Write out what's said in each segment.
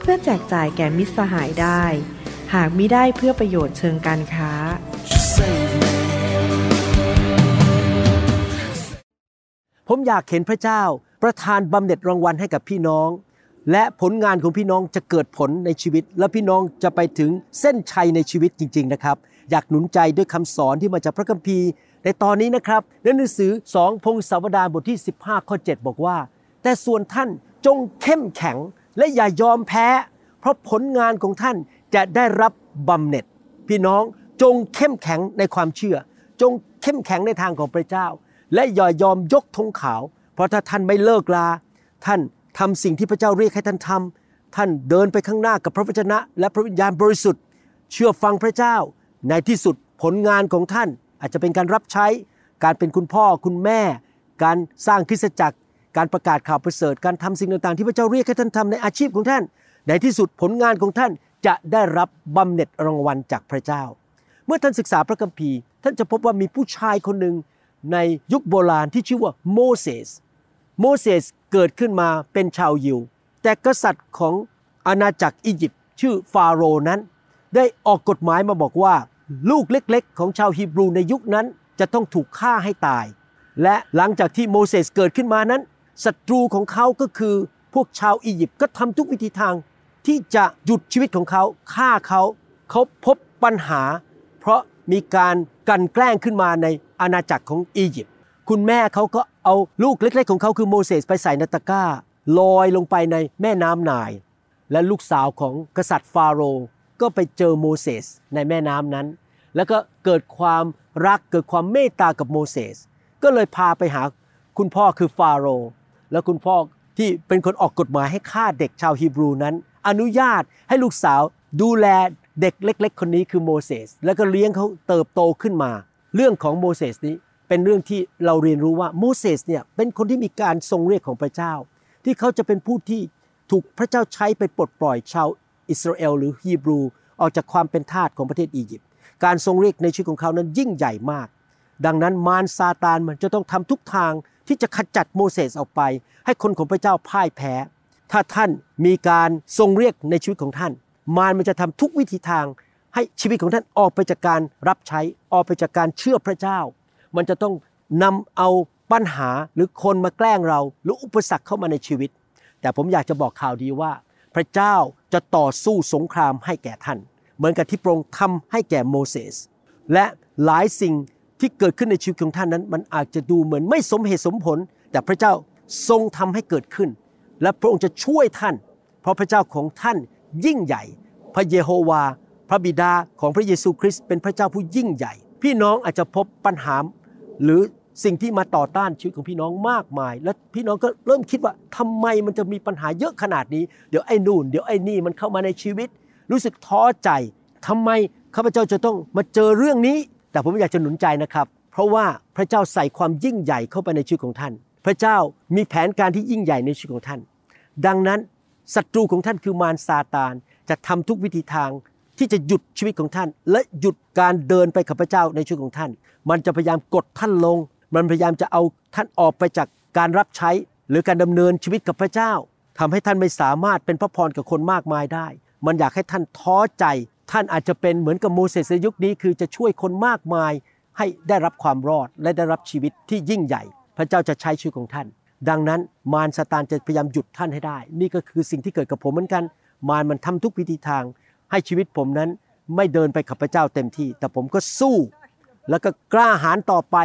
เพื่อแจกจ่ายแก่มิตรสหายได้ หากมิได้เพื่อประโยชน์เชิงการค้า ผมอยากเห็นพระเจ้าประทานบำเหน็จรางวัลให้กับพี่น้อง และผลงานของพี่น้องจะเกิดผลในชีวิต และพี่น้องจะไปถึงเส้นชัยในชีวิตจริง ๆ นะครับ อยากหนุนใจด้วยคำสอนที่มาจากพระคัมภีร์ ในตอนนี้นะครับในหนังสือสองพงศาวดารบทที่ 15 ข้อ 7 บอกว่า แต่ส่วนท่านจงเข้มแข็ง และอย่ายอมแพ้ เพราะผลงานของท่านจะได้รับบำเหน็จ พี่น้องจงเข้มแข็งในความเชื่อ จงเข้มแข็งในทางของพระเจ้า และอย่ายอมยกธงขาว เพราะถ้าท่านไม่เลิกลา ท่านทำสิ่งที่พระเจ้าเรียกให้ท่านทำท่านเดินไปข้างหน้ากับพระวจนะ และพระวิญญาณบริสุทธิ์ เชื่อฟังพระเจ้า ในที่สุดผลงานของท่านอาจจะเป็นการรับใช้ การเป็นคุณพ่อคุณแม่ การสร้างคริสตจักร การประกาศข่าวประเสริฐการทำสิ่งต่างๆ ที่พระเจ้าเรียกให้ท่านทำในอาชีพของท่าน ในที่สุดผลงานของท่านจะได้รับบำเหน็จรางวัลจากพระเจ้า เมื่อท่านศึกษาพระคัมภีร์ ท่านจะพบว่ามีผู้ชายคนหนึ่งในยุคโบราณที่ชื่อว่าโมเสสโมเสสเกิดขึ้นมาเป็นชาวยิว แต่กษัตริย์ของอาณาจักรอียิปต์ชื่อฟาโรห์นั้น ได้ออกกฎหมายมาบอกว่า ลูกเล็กๆ ของชาวฮีบรูในยุคนั้นจะต้องถูกฆ่าให้ตาย และหลังจากที่โมเสสเกิดขึ้นมานั้น ศัตรูของเขาก็คือพวกชาวอียิปต์ก็ทำทุกวิธีทางที่จะหยุดชีวิตของเขาฆ่าเขาเขาพบปัญหา เพราะมีการกันแกล้งขึ้นมาในอาณาจักรของอียิปต์คุณแม่เขาก็เอาลูกเล็ก ๆ ของเขาคือโมเสสไปใส่ในตะกร้าลอยลงไปในแม่น้ำนาย และลูกสาวของกษัตริย์ฟาโรห์ก็ไปเจอโมเสสในแม่น้ำนั้น แล้วก็เกิดความรักเกิดความเมตตากับโมเสสก็เลยพาไปหาคุณพ่อคือฟาโรห์ แล้วคุณพ่อที่เป็นคนออกกฎหมายให้ฆ่าเด็กชาวฮีบรูนั้น อนุญาตให้ลูกสาวดูแลเด็กเล็ก ๆ คนนี้คือโมเสสแล้วก็เลี้ยงเขาเติบโตขึ้นมา เรื่องของโมเสสนี้เป็นเรื่องที่เราเรียนรู้ว่าโมเสสเนี่ยเป็นคนที่มีการทรงเรียกของพระเจ้า ที่เขาจะเป็นผู้ที่ถูกพระเจ้าใช้ไปปลดปล่อยชาวอิสราเอลหรือฮีบรูออกจากความเป็นทาสของประเทศอียิปต์การทรงเรียกในชีวิตของเขานั้นยิ่งใหญ่มาก ดังนั้นมารซาตานมันจะต้องทำทุกทาง ที่จะขจัดโมเสสออกไป ให้คนของพระเจ้าพ่ายแพ้ ถ้าท่านมีการทรงเรียกในชีวิตของท่าน มารมันจะทำทุกวิธีทาง ให้ชีวิตของท่านออกไปจากการรับใช้ออกไปจากการเชื่อพระเจ้า มันจะต้องนำเอาปัญหาหรือคนมาแกล้งเรา หรืออุปสรรคเข้ามาในชีวิต แต่ผมอยากจะบอกข่าวดีว่า พระเจ้าจะต่อสู้สงครามให้แก่ท่าน เหมือนกับที่พระองค์ทำให้แก่โมเสสและหลายสิ่ง ที่เกิดขึ้นในชีวิตของท่านนั้น มันอาจจะดูเหมือนไม่สมเหตุสมผล แต่พระเจ้าทรงทำให้เกิดขึ้น และพระองค์จะช่วยท่าน เพราะพระเจ้าของท่านยิ่งใหญ่ พระเยโฮวา พระบิดาของพระเยซูคริสต์เป็นพระเจ้าผู้ยิ่งใหญ่ พี่น้องอาจจะพบปัญหาหรือสิ่งที่มาต่อต้านชีวิตของพี่น้องมากมาย และพี่น้องก็เริ่มคิดว่าทำไมมันจะมีปัญหาเยอะขนาดนี้ เดี๋ยวไอ้นู่น เดี๋ยวไอ้นี่มันเข้ามาในชีวิต รู้สึกท้อใจทำไมข้าพเจ้าจะต้องมาเจอเรื่องนี้ แต่ผมอยากจะหนุนใจนะครับ เพราะว่าพระเจ้าใส่ความยิ่งใหญ่เข้าไปในชีวิตของท่าน พระเจ้ามีแผนการที่ยิ่งใหญ่ในชีวิตของท่าน ดังนั้นศัตรูของท่านคือมารซาตานจะทำทุกวิธีทางที่จะหยุดชีวิตของท่าน และหยุดการเดินไปกับพระเจ้าในชีวิตของท่าน มันจะพยายามกดท่านลง มันพยายามจะเอาท่านออกไปจากการรับใช้ หรือการดำเนินชีวิตกับพระเจ้าทำให้ท่านไม่สามารถเป็นพระพรกับคนมากมายได้ มันอยากให้ท่านท้อใจ ท่านอาจจะเป็นเหมือนกับโมเสสในยุคนี้คือจะช่วยคนมากมายให้ได้รับความรอดและได้รับชีวิตที่ยิ่งใหญ่ พระเจ้าจะใช้ชีวิตของท่าน ดังนั้นมารซาตานจะพยายามหยุดท่านให้ได้ นี่ก็คือสิ่งที่เกิดกับผมเหมือนกัน มารมันทำทุกวิธีทาง ให้ชีวิตผมนั้นไม่เดินไปกับพระเจ้าเต็มที่ แต่ผมก็สู้ แล้วก็กล้าหาญต่อไป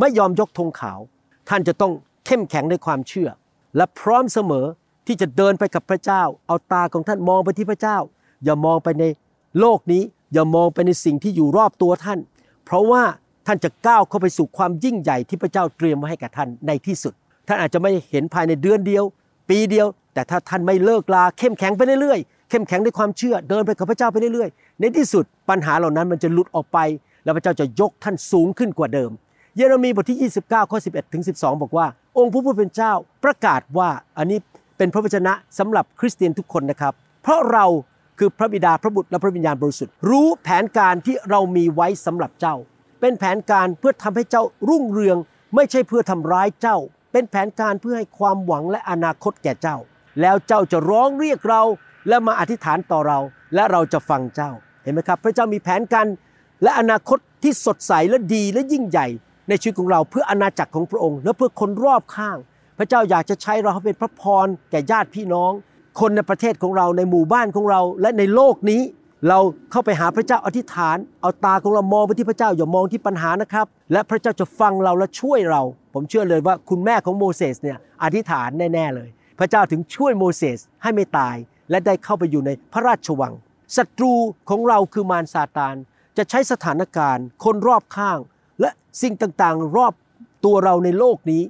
ไม่ยอมยกธงขาว ท่านจะต้องเข้มแข็งในความเชื่อ และพร้อมเสมอที่จะเดินไปกับพระเจ้า เอาตาของท่านมองไปที่พระเจ้า อย่ามองไปใน โลกนี้อย่ามองไปในสิ่งที่อยู่รอบตัวท่าน เพราะว่าท่านจะก้าวเข้าไปสู่ความยิ่งใหญ่ที่พระเจ้าเตรียมไว้ให้กับท่านในที่สุด ท่านอาจจะไม่เห็นภายในเดือนเดียว ปีเดียว แต่ถ้าท่านไม่เลิกลาเข้มแข็งไปเรื่อยๆเข้มแข็งในความเชื่อเดินไปกับพระเจ้าไปเรื่อยๆ ในที่สุดปัญหาเหล่านั้นมันจะหลุดออกไป แล้วพระเจ้าจะยกท่านสูงขึ้นกว่าเดิม เยเรมีบทที่ 29ข้อ11ถึง12 บอกว่า องค์พระผู้เป็นเจ้าประกาศว่าอันนี้เป็นพระวจนะสำหรับคริสเตียนทุกคนนะครับ เพราะเรา คือพระบิดาพระบุตรและพระวิญญาณบริสุทธิ์ รู้แผนการที่เรามีไว้สำหรับเจ้า เป็นแผนการเพื่อทำให้เจ้ารุ่งเรือง ไม่ใช่เพื่อทำร้ายเจ้า เป็นแผนการเพื่อให้ความหวังและอนาคตแก่เจ้า แล้วเจ้าจะร้องเรียกเราและมาอธิษฐานต่อเรา และเราจะฟังเจ้าเห็นไหมครับ พระเจ้ามีแผนการและอนาคตที่สดใสและดีและยิ่งใหญ่ ในชีวิตของเราเพื่ออนาจักรของพระองค์ และเพื่อคนรอบข้าง พระเจ้าอยากจะใช้เราให้เป็นพระพรแก่ญาติพี่น้อง คนในประเทศของเราในหมู่บ้านของเราและในโลกนี้ เราเข้าไปหาพระเจ้าอธิษฐาน เอาตาของเรามองไปที่พระเจ้าอย่ามองที่ปัญหานะครับ และพระเจ้าจะฟังเราและช่วยเรา ผมเชื่อเลยว่าคุณแม่ของโมเสสเนี่ยอธิษฐานแน่ๆเลย พระเจ้าถึงช่วยโมเสสให้ไม่ตาย และได้เข้าไปอยู่ในพระราชวังศัตรูของเราคือมารซาตานจะใช้สถานการณ์ คนรอบข้าง และสิ่งต่างๆ รอบตัวเราในโลกนี้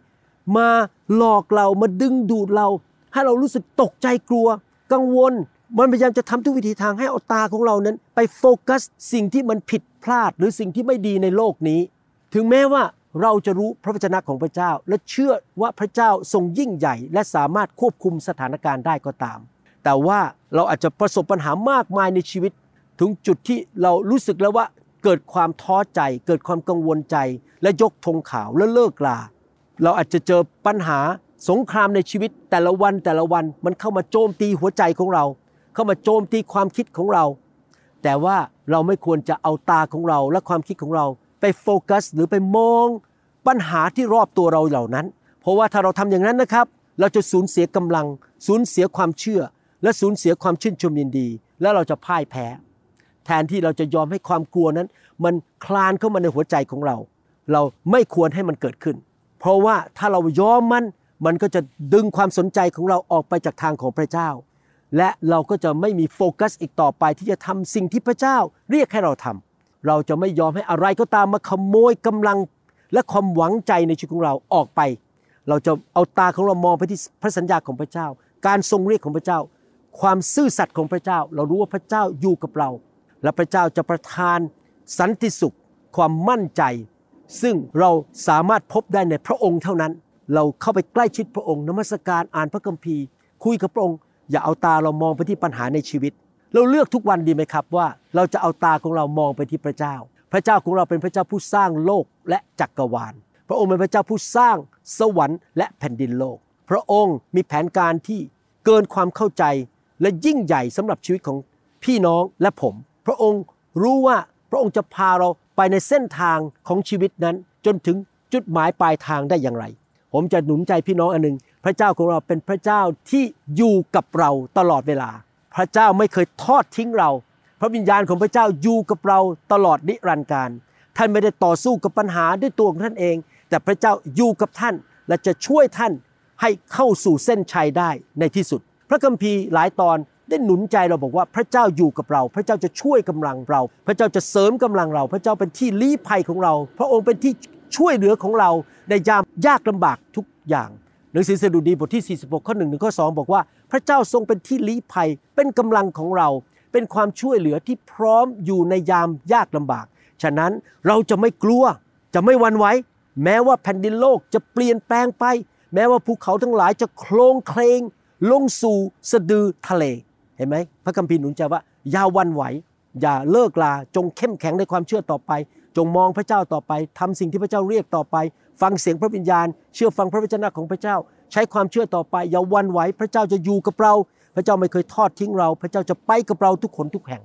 มาหลอกเรามาดึงดูดเรา ให้เรารู้สึกตกใจกลัว กังวล มันพยายามจะทำทุกวิธีทางให้เอาตาของเรานั้น ไปโฟกัสสิ่งที่มันผิดพลาดหรือสิ่งที่ไม่ดีในโลกนี้ ถึงแม้ว่าเราจะรู้พระวจนะของพระเจ้า และเชื่อว่าพระเจ้าทรงยิ่งใหญ่ และสามารถควบคุมสถานการณ์ได้ก็ตาม แต่ว่าเราอาจจะประสบปัญหามากมายในชีวิต ถึงจุดที่เรารู้สึกแล้วว่าเกิดความท้อใจ เกิดความกังวลใจ และยกธงขาวและเลิกลา เราอาจจะเจอปัญหา สงครามในชีวิตแต่ละวันแต่ละวันมันเข้ามาโจมตีหัวใจของเรา เข้ามาโจมตีความคิดของเรา แต่ว่าเราไม่ควรจะเอาตาของเราและความคิดของเรา ไปโฟกัส หรือไปมองปัญหาที่รอบตัวเราเหล่านั้น เพราะว่าถ้าเราทำอย่างนั้นนะครับ เราจะสูญเสียกำลัง สูญเสียความเชื่อ และสูญเสียความชื่นชมยินดี และเราจะพ่ายแพ้ แทนที่เราจะยอมให้ความกลัวนั้น มันคลานเข้ามาในหัวใจของเรา เราไม่ควรให้มันเกิดขึ้น เพราะว่าถ้าเรายอมมัน มันก็จะดึงความสนใจของเราออกไปจากทางของพระเจ้า และเราก็จะไม่มีโฟกัสอีกต่อไปที่จะทำสิ่งที่พระเจ้าเรียกให้เราทำเราจะไม่ยอมให้อะไรก็ตามมาขโมยกำลังและความหวังใจในชีวิตของเราออกไป เราจะเอาตาของเรามองไปที่พระสัญญาของพระเจ้า การทรงเรียกของพระเจ้า ความซื่อสัตย์ของพระเจ้า เรารู้ว่าพระเจ้าอยู่กับเรา และพระเจ้าจะประทานสันติสุข ความมั่นใจ ซึ่งเราสามารถพบได้ในพระองค์เท่านั้น เราเข้าไปใกล้ชิดพระองค์นมัสการอ่านพระคัมภีร์ คุยกับพระองค์ อย่าเอาตาเรามองไปที่ปัญหาในชีวิต เราเลือกทุกวันดีไหมครับว่า เราจะเอาตาของเรามองไปที่พระเจ้า พระเจ้าของเราเป็นพระเจ้าผู้สร้างโลกและจักรวาล พระองค์เป็นพระเจ้าผู้สร้างสวรรค์และแผ่นดินโลก พระองค์มีแผนการที่เกินความเข้าใจและยิ่งใหญ่สำหรับชีวิตของพี่น้องและผม พระองค์รู้ว่าพระองค์จะพาเราไปในเส้นทางของชีวิตนั้น จนถึงจุดหมายปลายทางได้อย่างไร ผมจะหนุนใจพี่น้องอันหนึ่งพระเจ้าของเราเป็นพระเจ้าที่อยู่กับเราตลอดเวลา พระเจ้าไม่เคยทอดทิ้งเรา พระวิญญาณของพระเจ้าอยู่กับเราตลอดนิรันดร์การ ท่านไม่ได้ต่อสู้กับปัญหาด้วยตัวของท่านเอง แต่พระเจ้าอยู่กับท่านและจะช่วยท่านให้เข้าสู่เส้นชัยได้ในที่สุด พระคัมภีร์หลายตอนได้หนุนใจเราบอกว่าพระเจ้าอยู่กับเรา พระเจ้าจะช่วยกำลังเรา พระเจ้าจะเสริมกำลังเรา พระเจ้าเป็นที่ลี้ภัยของเรา พระองค์เป็นที่ ช่วยเหลือของเราในยามยากลำบากทุกอย่างหนังสือสดุดีบทที่ 46 ข้อ1ถึงข้อ 2 บอกว่า พระเจ้าทรงเป็นที่ลี้ภัย เป็นกำลังของเรา เป็นความช่วยเหลือที่พร้อมอยู่ในยามยากลำบาก ฉะนั้นเราจะไม่กลัว จะไม่วันไหว แม้ว่าแผ่นดินโลกจะเปลี่ยนแปลงไป แม้ว่าภูเขาทั้งหลายจะโคลงเคลงลงสู่สะดือทะเล เห็นไหม พระคัมภีร์หนุนใจว่า อย่าวันไหว อย่าเลิกลาจงเข้มแข็งในความเชื่อต่อไป จงมองพระเจ้าต่อไปทำสิ่งที่พระเจ้าเรียกต่อไป ฟังเสียงพระวิญญาณ เชื่อฟังพระวจนะของพระเจ้า ใช้ความเชื่อต่อไป อย่าวันไหวพระเจ้าจะอยู่กับเรา พระเจ้าไม่เคยทอดทิ้งเรา พระเจ้าจะไปกับเราทุกคนทุกแห่ง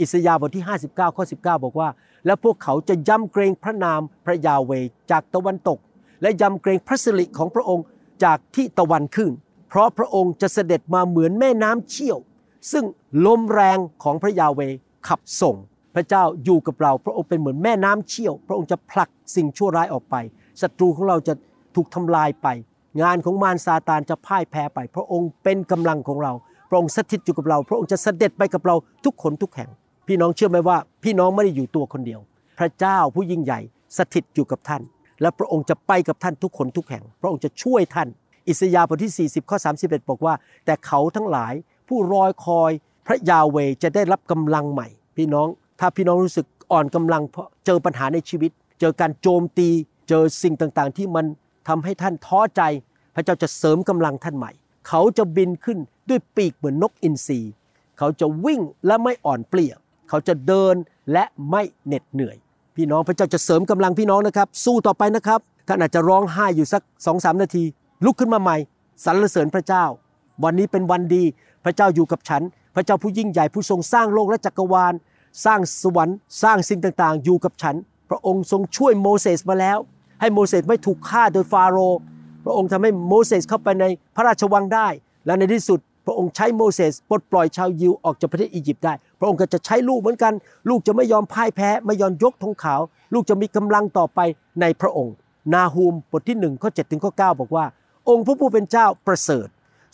อิสยาห์บทที่ 59ข้อ19 บอกว่า และพวกเขาจะยำเกรงพระนามพระยาเวจากตะวันตก และยำเกรงพระสิริของพระองค์จากที่ตะวันขึ้น เพราะพระองค์จะเสด็จมาเหมือนแม่น้ำเชี่ยว ซึ่งลมแรงของพระยาเว ขับส่ง พระเจ้าอยู่กับเรา พระองค์เป็นเหมือนแม่น้ำเชี่ยว พระองค์จะผลักสิ่งชั่วร้ายออกไปศัตรูของเราจะถูกทำลายไป งานของมารซาตานจะพ่ายแพ้ไป พระองค์เป็นกำลังของเรา พระองค์สถิตอยู่กับเรา พระองค์จะเสด็จไปกับเราทุกคนทุกแห่ง พี่น้องเชื่อไหมว่า พี่น้องไม่ได้อยู่ตัวคนเดียว พระเจ้าผู้ยิ่งใหญ่สถิตอยู่กับท่าน และพระองค์จะไปกับท่านทุกคนทุกแห่ง พระองค์จะช่วยท่าน อิสยาห์บทที่ 40 ข้อ 31 บอกว่า แต่เขาทั้งหลายผู้รอยคอย พระยาเวจะได้รับกำลังใหม่ พี่น้องถ้าพี่น้องรู้สึกอ่อนกำลังเพราะเจอปัญหาในชีวิต เจอการโจมตี เจอสิ่งต่างๆ ที่มันทำให้ท่านท้อใจ พระเจ้าจะเสริมกำลังท่านใหม่ เขาจะบินขึ้นด้วยปีกเหมือนนกอินทรีเขาจะวิ่งและไม่อ่อนเปลี่ยเขาจะเดินและไม่เหน็ดเหนื่อย พี่น้องพระเจ้าจะเสริมกำลังพี่น้องนะครับ สู้ต่อไปนะครับท่านอาจจะร้องไห้อยู่สักสองสามนาที ลุกขึ้นมาใหม่สรรเสริญพระเจ้า วันนี้เป็นวันดีพระเจ้าอยู่กับฉัน พระเจ้าผู้ยิ่งใหญ่ผู้ทรงสร้างโลกและจักรวาล สร้างสวรรค์ สร้างสิ่งต่างๆ อยู่กับฉัน พระองค์ทรงช่วยโมเสสมาแล้ว ให้โมเสสไม่ถูกฆ่าโดยฟาโรห์พระองค์ทำให้โมเสสเข้าไปในพระราชวังได้ และในที่สุด พระองค์ใช้โมเสสปลดปล่อยชาวยิวออกจากประเทศอียิปต์ได้ พระองค์ก็จะใช้ลูกเหมือนกัน ลูกจะไม่ยอมพ่ายแพ้ ไม่ยอมยกธงขาว ลูกจะมีกำลังต่อไปในพระองค์ นาฮูมบทที่1ข้อ7ถึงข้อ9บอกว่า องค์พระผู้เป็นเจ้าประเสริฐ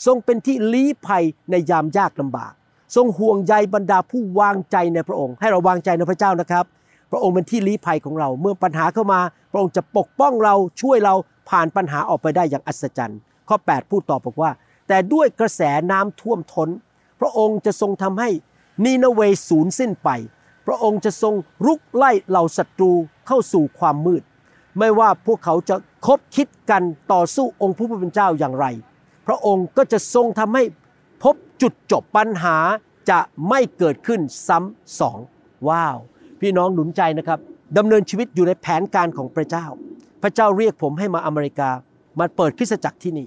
ทรงเป็นที่ลี้ภัยในยามยากลำบาก ทรงห่วงใยบรรดาผู้วางใจในพระองค์ ให้เราวางใจในพระเจ้านะครับ พระองค์เป็นที่ลี้ภัยของเรา เมื่อปัญหาเข้ามา พระองค์จะปกป้องเราช่วยเราผ่านปัญหาออกไปได้อย่างอัศจรรย์ ข้อ 8 พูดต่อบอกว่า แต่ด้วยกระแสน้ำท่วมท้น พระองค์จะทรงทำให้นีนาเวสูญสิ้นไป พระองค์จะทรงรุกไล่เหล่าศัตรูเข้าสู่ความมืด ไม่ว่าพวกเขาจะคบคิดกันต่อสู้องค์พระผู้เป็นเจ้าอย่างไร พระองค์ก็จะทรงทำให้ พบจุดจบปัญหาจะไม่เกิดขึ้นซ้ำสองว้าว พี่น้องหนุนใจนะครับดำเนินชีวิตอยู่ในแผนการของพระเจ้า พระเจ้าเรียกผมให้มาอเมริกามาเปิดคริสตจักรที่นี่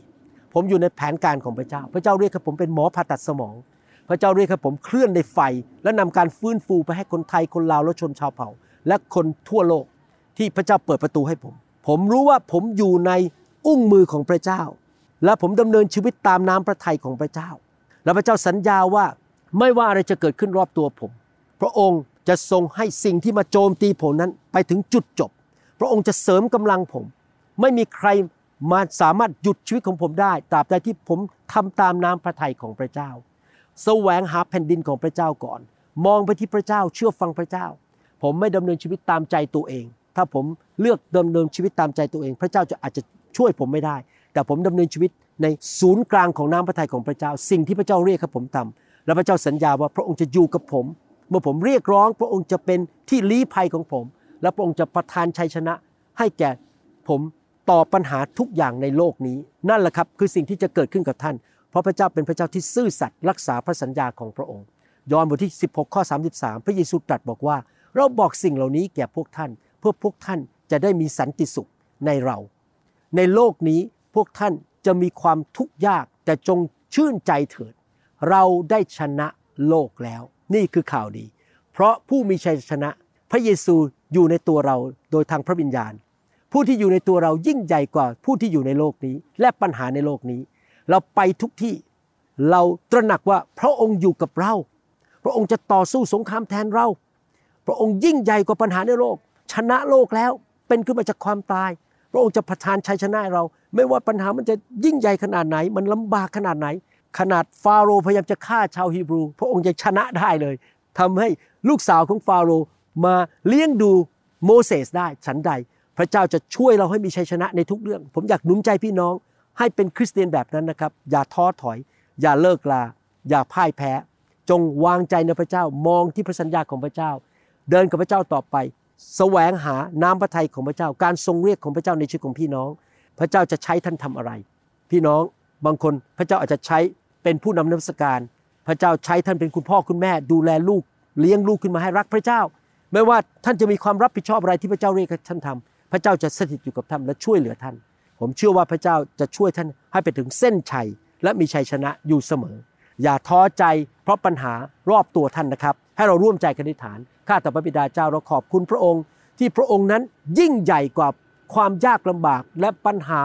ผมอยู่ในแผนการของพระเจ้า พระเจ้าเรียกให้ผมเป็นหมอผ่าตัดสมอง พระเจ้าเรียกให้ผมเคลื่อนในไฟ และนำการฟื้นฟูไปให้คนไทยคนลาวและชนชาวเผ่า และคนทั่วโลกที่พระเจ้าเปิดประตูให้ผม ผมรู้ว่าผมอยู่ในอุ้งมือของพระเจ้า และผมดำเนินชีวิตตามน้ำพระทัยของพระเจ้า และพระเจ้าสัญญาว่าไม่ว่าอะไรจะเกิดขึ้นรอบตัวผม พระองค์จะทรงให้สิ่งที่มาโจมตีผมนั้นไปถึงจุดจบ พระองค์จะเสริมกำลังผม ไม่มีใครมาสามารถหยุดชีวิตของผมได้ตราบใดที่ผมทำตามน้ำพระทัยของพระเจ้า แสวงหาแผ่นดินของพระเจ้าก่อน มองไปที่พระเจ้าเชื่อฟังพระเจ้า ผมไม่ดำเนินชีวิตตามใจตัวเอง ถ้าผมเลือกดำเนินชีวิตตามใจตัวเอง พระเจ้าจะอาจจะช่วยผมไม่ได้ แต่ผมดำเนินชีวิต ในศูนย์กลางของน้ำพระทัยของพระเจ้า สิ่งที่พระเจ้าเรียกให้ผมทำและพระเจ้าสัญญาว่าพระองค์จะอยู่กับผม เมื่อผมเรียกร้อง พระองค์จะเป็นที่ลี้ภัยของผม และพระองค์จะประทานชัยชนะ ให้แก่ผมต่อปัญหาทุกอย่างในโลกนี้ นั่นแหละครับคือสิ่งที่จะเกิดขึ้นกับท่าน เพราะพระเจ้าเป็นพระเจ้าที่ซื่อสัตย์รักษาพระสัญญาของพระองค์ ยอห์นบทที่ 16 ข้อ 33 พระเยซูตรัสบอกว่า เราบอกสิ่งเหล่านี้แก่พวกท่าน เพื่อพวกท่านจะได้มีสันติสุขในเรา ในโลกนี้พวกท่าน จะมีความทุกข์ยากแต่จงชื่นใจเถิด เราได้ชนะโลกแล้ว นี่คือข่าวดี เพราะผู้มีชัยชนะ พระเยซูอยู่ในตัวเราโดยทางพระวิญญาณ ผู้ที่อยู่ในตัวเรายิ่งใหญ่กว่าผู้ที่อยู่ในโลกนี้ และปัญหาในโลกนี้ เราไปทุกที่เราตระหนักว่าพระองค์อยู่กับเรา พระองค์จะต่อสู้สงครามแทนเรา พระองค์ยิ่งใหญ่กว่าปัญหาในโลก ชนะโลกแล้วเป็นขึ้นมาจากความตาย พระองค์จะประทานชัยชนะเรา ไม่ว่าปัญหามันจะยิ่งใหญ่ขนาดไหน มันลำบากขนาดไหน ขนาดฟาโรห์พยายามจะฆ่าชาวฮีบรู พระองค์ยังชนะได้เลยทำให้ลูกสาวของฟาโรห์มาเลี้ยงดูโมเสสได้ฉันใด พระเจ้าจะช่วยเราให้มีชัยชนะในทุกเรื่อง ผมอยากหนุนใจพี่น้อง ให้เป็นคริสเตียนแบบนั้นนะครับ อย่าท้อถอย อย่าเลิกลา อย่าพ่ายแพ้ จงวางใจในพระเจ้ามองที่พระสัญญาของพระเจ้า เดินกับพระเจ้าต่อไป แสวงหาน้ำพระทัยของพระเจ้า การทรงเรียกของพระเจ้าในชีวิตของพี่น้อง พระเจ้าจะใช้ท่านทำอะไร พี่น้องบางคนพระเจ้าอาจจะใช้เป็นผู้นำนมัสการ พระเจ้าใช้ท่านเป็นคุณพ่อคุณแม่ ดูแลลูก เลี้ยงลูกขึ้นมาให้รักพระเจ้า ไม่ว่าท่านจะมีความรับผิดชอบอะไรที่พระเจ้าเรียกท่านทำพระเจ้าจะสถิตอยู่กับท่านและช่วยเหลือท่าน ผมเชื่อว่าพระเจ้าจะช่วยท่านให้ไปถึงเส้นชัย และมีชัยชนะอยู่เสมอ อย่าท้อใจเพราะปัญหารอบตัวท่านนะครับ ให้เราร่วมใจกันอธิษฐาน ข้าแต่พระบิดาเจ้าเราขอบคุณพระองค์ ที่พระองค์นั้นยิ่งใหญ่กว่าความยากลำบากและปัญหา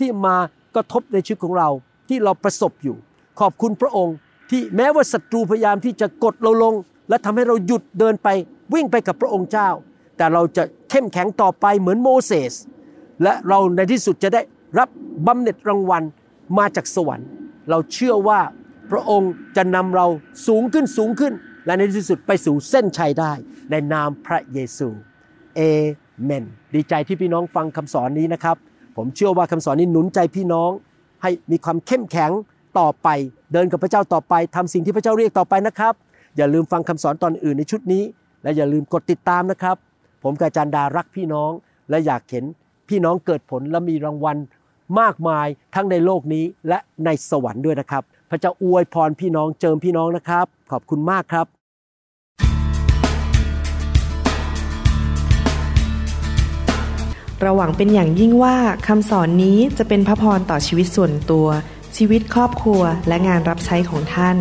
ที่มากระทบในชีวิตของเราที่เราประสบอยู่ ขอบคุณพระองค์ที่แม้ว่าศัตรูพยายามที่จะกดเราลง และทำให้เราหยุดเดินไปวิ่งไปกับพระองค์เจ้า แต่เราจะเข้มแข็งต่อไปเหมือนโมเสสและเราในที่สุดจะได้รับบำเหน็จรางวัลมาจากสวรรค์ เราเชื่อว่าพระองค์จะนำเราสูงขึ้นสูงขึ้น และในที่สุดไปสู่เส้นชัยได้ในนามพระเยซูเอเมน ดีใจที่พี่น้องฟังคำสอนนี้นะครับ ผมเชื่อว่าคำสอนนี้หนุนใจพี่น้อง ให้มีความเข้มแข็งต่อไปเดินกับพระเจ้าต่อไปทำสิ่งที่พระเจ้าเรียกต่อไปนะครับ อย่าลืมฟังคำสอนตอนอื่นในชุดนี้ และอย่าลืมกดติดตามนะครับ ผมกาจันดารักพี่น้อง และอยากเห็นพี่น้องเกิดผลและมีรางวัลมากมายทั้งในโลกนี้และในสวรรค์ด้วยนะครับ พระเจ้าอวยพรพี่น้องเจิมพี่น้องนะครับ ขอบคุณมากครับเราหวังเป็นอย่างยิ่งว่าคำสอนนี้จะเป็นพระพรต่อชีวิตส่วนตัว ชีวิตครอบครัวและงานรับใช้ของท่าน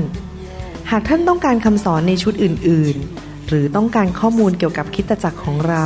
หากท่านต้องการคำสอนในชุดอื่น ๆ หรือต้องการข้อมูลเกี่ยวกับคริสตจักรของเรา